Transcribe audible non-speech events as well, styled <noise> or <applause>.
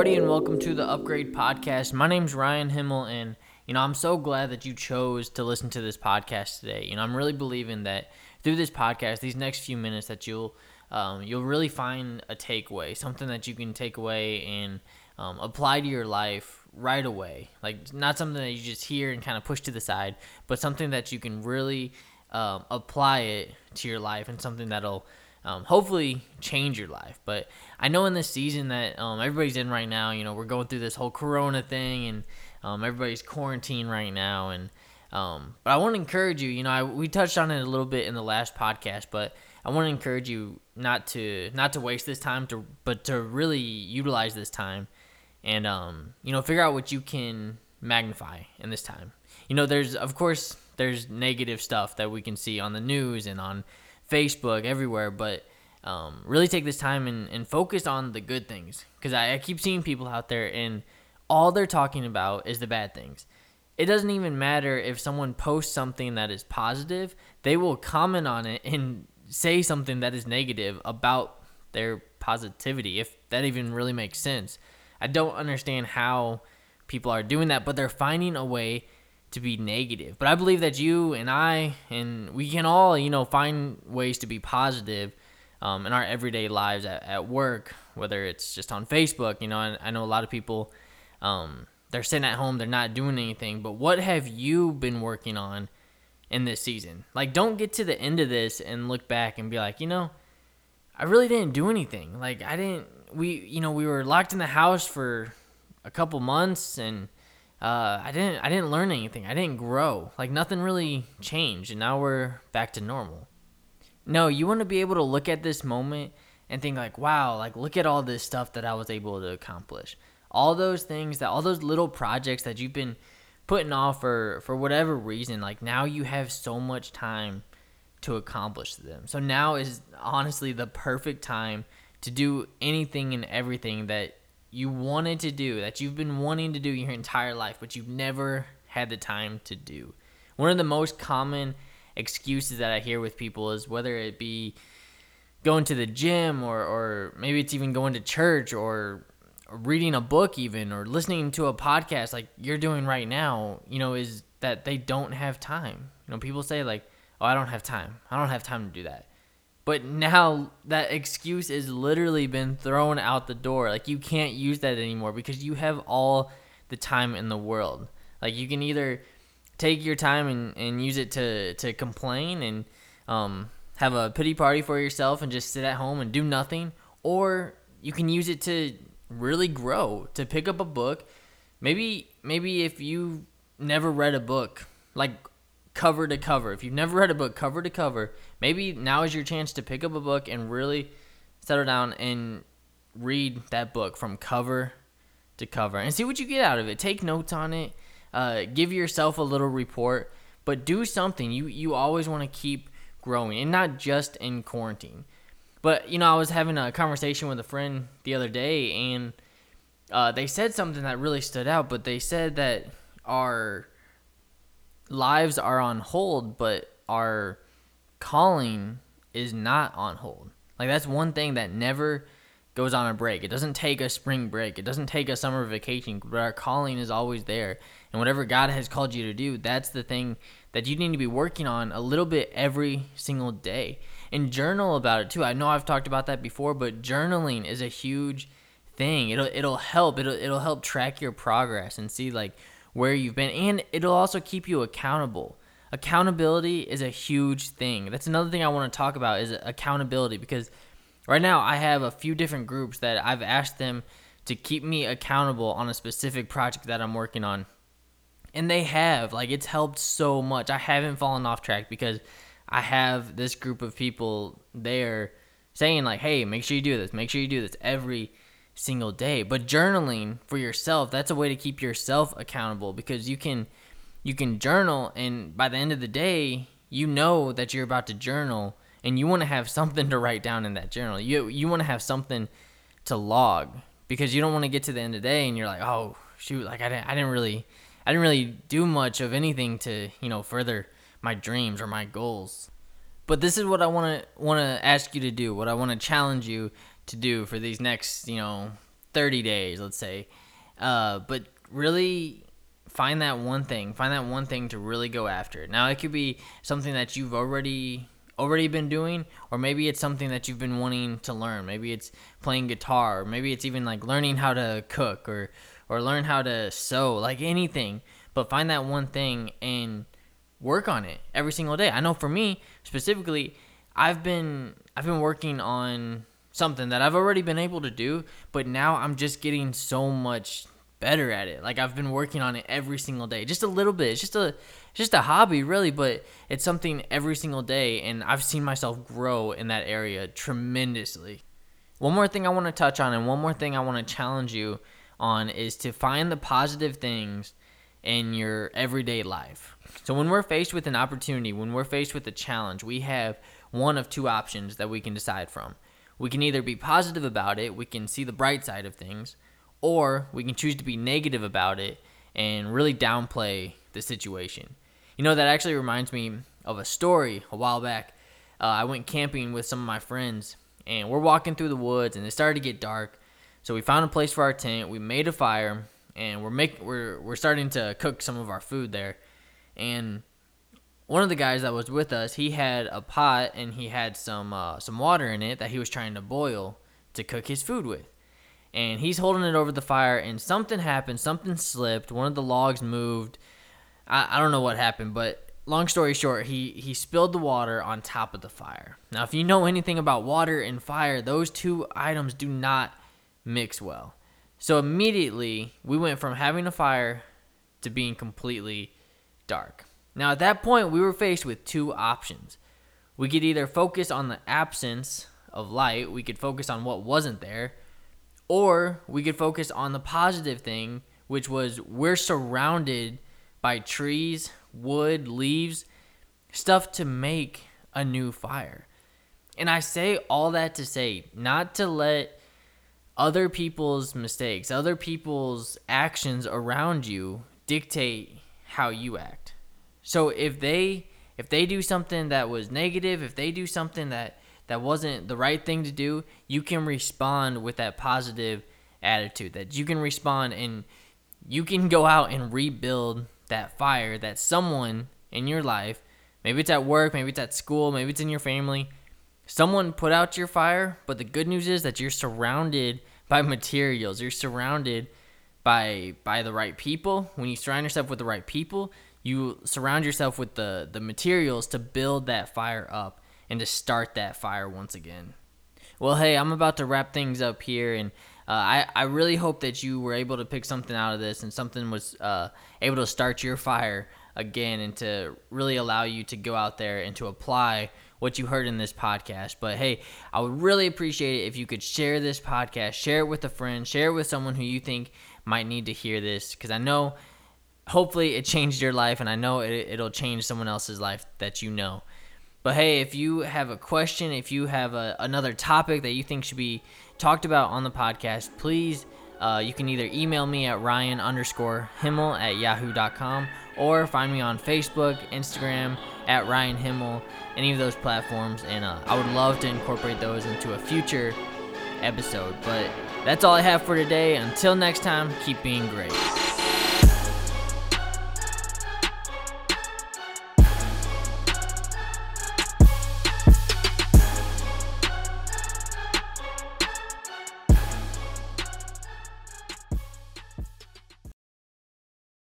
everybody, and welcome to the Upgrade Podcast. My name's Ryan Himmel, and you know I'm so glad that you chose to listen to this podcast today. You know I'm really believing that through this podcast, these next few minutes, that you'll um, you'll really find a takeaway, something that you can take away and um, apply to your life right away. Like not something that you just hear and kind of push to the side, but something that you can really um, apply it to your life and something that'll um, hopefully change your life. But I know in this season that um, everybody's in right now, you know, we're going through this whole Corona thing and um, everybody's quarantined right now. And um, but I want to encourage you. You know, I, we touched on it a little bit in the last podcast, but I want to encourage you not to not to waste this time to but to really utilize this time and um, you know figure out what you can magnify in this time. You know, there's of course there's negative stuff that we can see on the news and on Facebook, everywhere, but um, really take this time and, and focus on the good things. Because I, I keep seeing people out there and all they're talking about is the bad things. It doesn't even matter if someone posts something that is positive, they will comment on it and say something that is negative about their positivity, if that even really makes sense. I don't understand how people are doing that, but they're finding a way to be negative. But I believe that you and I and we can all, you know, find ways to be positive um, in our everyday lives at, at work, whether it's just on Facebook. You know, I, I know a lot of people, um, they're sitting at home, they're not doing anything. But what have you been working on in this season? Like, don't get to the end of this and look back and be like, you know, I really didn't do anything. Like, I didn't, we, you know, we were locked in the house for a couple months and, uh, I didn't I didn't learn anything. I didn't grow. Like nothing really changed, and now we're back to normal. No, you want to be able to look at this moment and think like, wow, like look at all this stuff that I was able to accomplish. All those things that all those little projects that you've been putting off for for whatever reason, like now you have so much time to accomplish them. So now is honestly the perfect time to do anything and everything that you wanted to do, that you've been wanting to do your entire life, but you've never had the time to do. One of the most common excuses that I hear with people is whether it be going to the gym or, or maybe it's even going to church or reading a book even or listening to a podcast like you're doing right now, you know, is that they don't have time. You know, people say like, "Oh, I don't have time. I don't have time to do that." But now that excuse is literally been thrown out the door. Like you can't use that anymore because you have all the time in the world. Like you can either take your time and, and use it to, to complain and um, have a pity party for yourself and just sit at home and do nothing, or you can use it to really grow, to pick up a book. Maybe maybe if you never read a book, like cover to cover. If you've never read a book cover to cover, maybe now is your chance to pick up a book and really settle down and read that book from cover to cover and see what you get out of it. Take notes on it. Uh, give yourself a little report, but do something. You you always want to keep growing, and not just in quarantine. But you know, I was having a conversation with a friend the other day, and uh, they said something that really stood out. But they said that our lives are on hold, but our calling is not on hold. Like that's one thing that never goes on a break. It doesn't take a spring break. It doesn't take a summer vacation, but our calling is always there. And whatever God has called you to do, that's the thing that you need to be working on a little bit every single day. And journal about it too. I know I've talked about that before, but journaling is a huge thing. It'll it'll help. It'll it'll help track your progress and see like where you've been, and it'll also keep you accountable. Accountability is a huge thing. That's another thing I want to talk about is accountability because right now I have a few different groups that I've asked them to keep me accountable on a specific project that I'm working on. And they have, like, it's helped so much. I haven't fallen off track because I have this group of people there saying, like, hey, make sure you do this, make sure you do this every single day. But journaling for yourself, that's a way to keep yourself accountable because you can you can journal and by the end of the day, you know that you're about to journal and you want to have something to write down in that journal. You you want to have something to log because you don't want to get to the end of the day and you're like, "Oh, shoot, like I didn't I didn't really I didn't really do much of anything to, you know, further my dreams or my goals." But this is what I want to want to ask you to do. What I want to challenge you to do for these next, you know, 30 days, let's say. Uh, but really find that one thing. Find that one thing to really go after. Now it could be something that you've already already been doing or maybe it's something that you've been wanting to learn. Maybe it's playing guitar, or maybe it's even like learning how to cook or or learn how to sew, like anything. But find that one thing and work on it every single day. I know for me specifically, I've been I've been working on something that I've already been able to do, but now I'm just getting so much better at it. Like I've been working on it every single day, just a little bit. It's just a just a hobby, really, but it's something every single day, and I've seen myself grow in that area tremendously. One more thing I want to touch on, and one more thing I want to challenge you on is to find the positive things in your everyday life. So when we're faced with an opportunity, when we're faced with a challenge, we have one of two options that we can decide from. We can either be positive about it, we can see the bright side of things, or we can choose to be negative about it and really downplay the situation. You know, that actually reminds me of a story a while back. Uh, I went camping with some of my friends, and we're walking through the woods, and it started to get dark. So we found a place for our tent. We made a fire, and we're make we're we're starting to cook some of our food there. And one of the guys that was with us, he had a pot and he had some uh, some water in it that he was trying to boil to cook his food with. And he's holding it over the fire, and something happened. Something slipped. One of the logs moved. I, I don't know what happened, but long story short, he he spilled the water on top of the fire. Now, if you know anything about water and fire, those two items do not mix well. So immediately we went from having a fire to being completely dark. Now, at that point, we were faced with two options. We could either focus on the absence of light, we could focus on what wasn't there, or we could focus on the positive thing, which was we're surrounded by trees, wood, leaves, stuff to make a new fire. And I say all that to say, not to let other people's mistakes, other people's actions around you dictate how you act. So if they if they do something that was negative, if they do something that that wasn't the right thing to do, you can respond with that positive attitude. That you can respond and you can go out and rebuild that fire that someone in your life, maybe it's at work, maybe it's at school, maybe it's in your family, someone put out your fire, but the good news is that you're surrounded by <laughs> materials. You're surrounded by by the right people. When you surround yourself with the right people, you surround yourself with the the materials to build that fire up and to start that fire once again. Well, hey, I'm about to wrap things up here, and uh, I I really hope that you were able to pick something out of this and something was uh, able to start your fire again and to really allow you to go out there and to apply what you heard in this podcast. But hey, I would really appreciate it if you could share this podcast, share it with a friend, share it with someone who you think might need to hear this because I know hopefully it changed your life and I know it, it'll change someone else's life that you know. But hey, if you have a question, if you have a, another topic that you think should be talked about on the podcast, please uh, you can either email me at ryan underscore himmel at yahoo.com or find me on Facebook, Instagram, at Ryan Himmel, any of those platforms. And uh, I would love to incorporate those into a future episode. But that's all I have for today. Until next time, keep being great.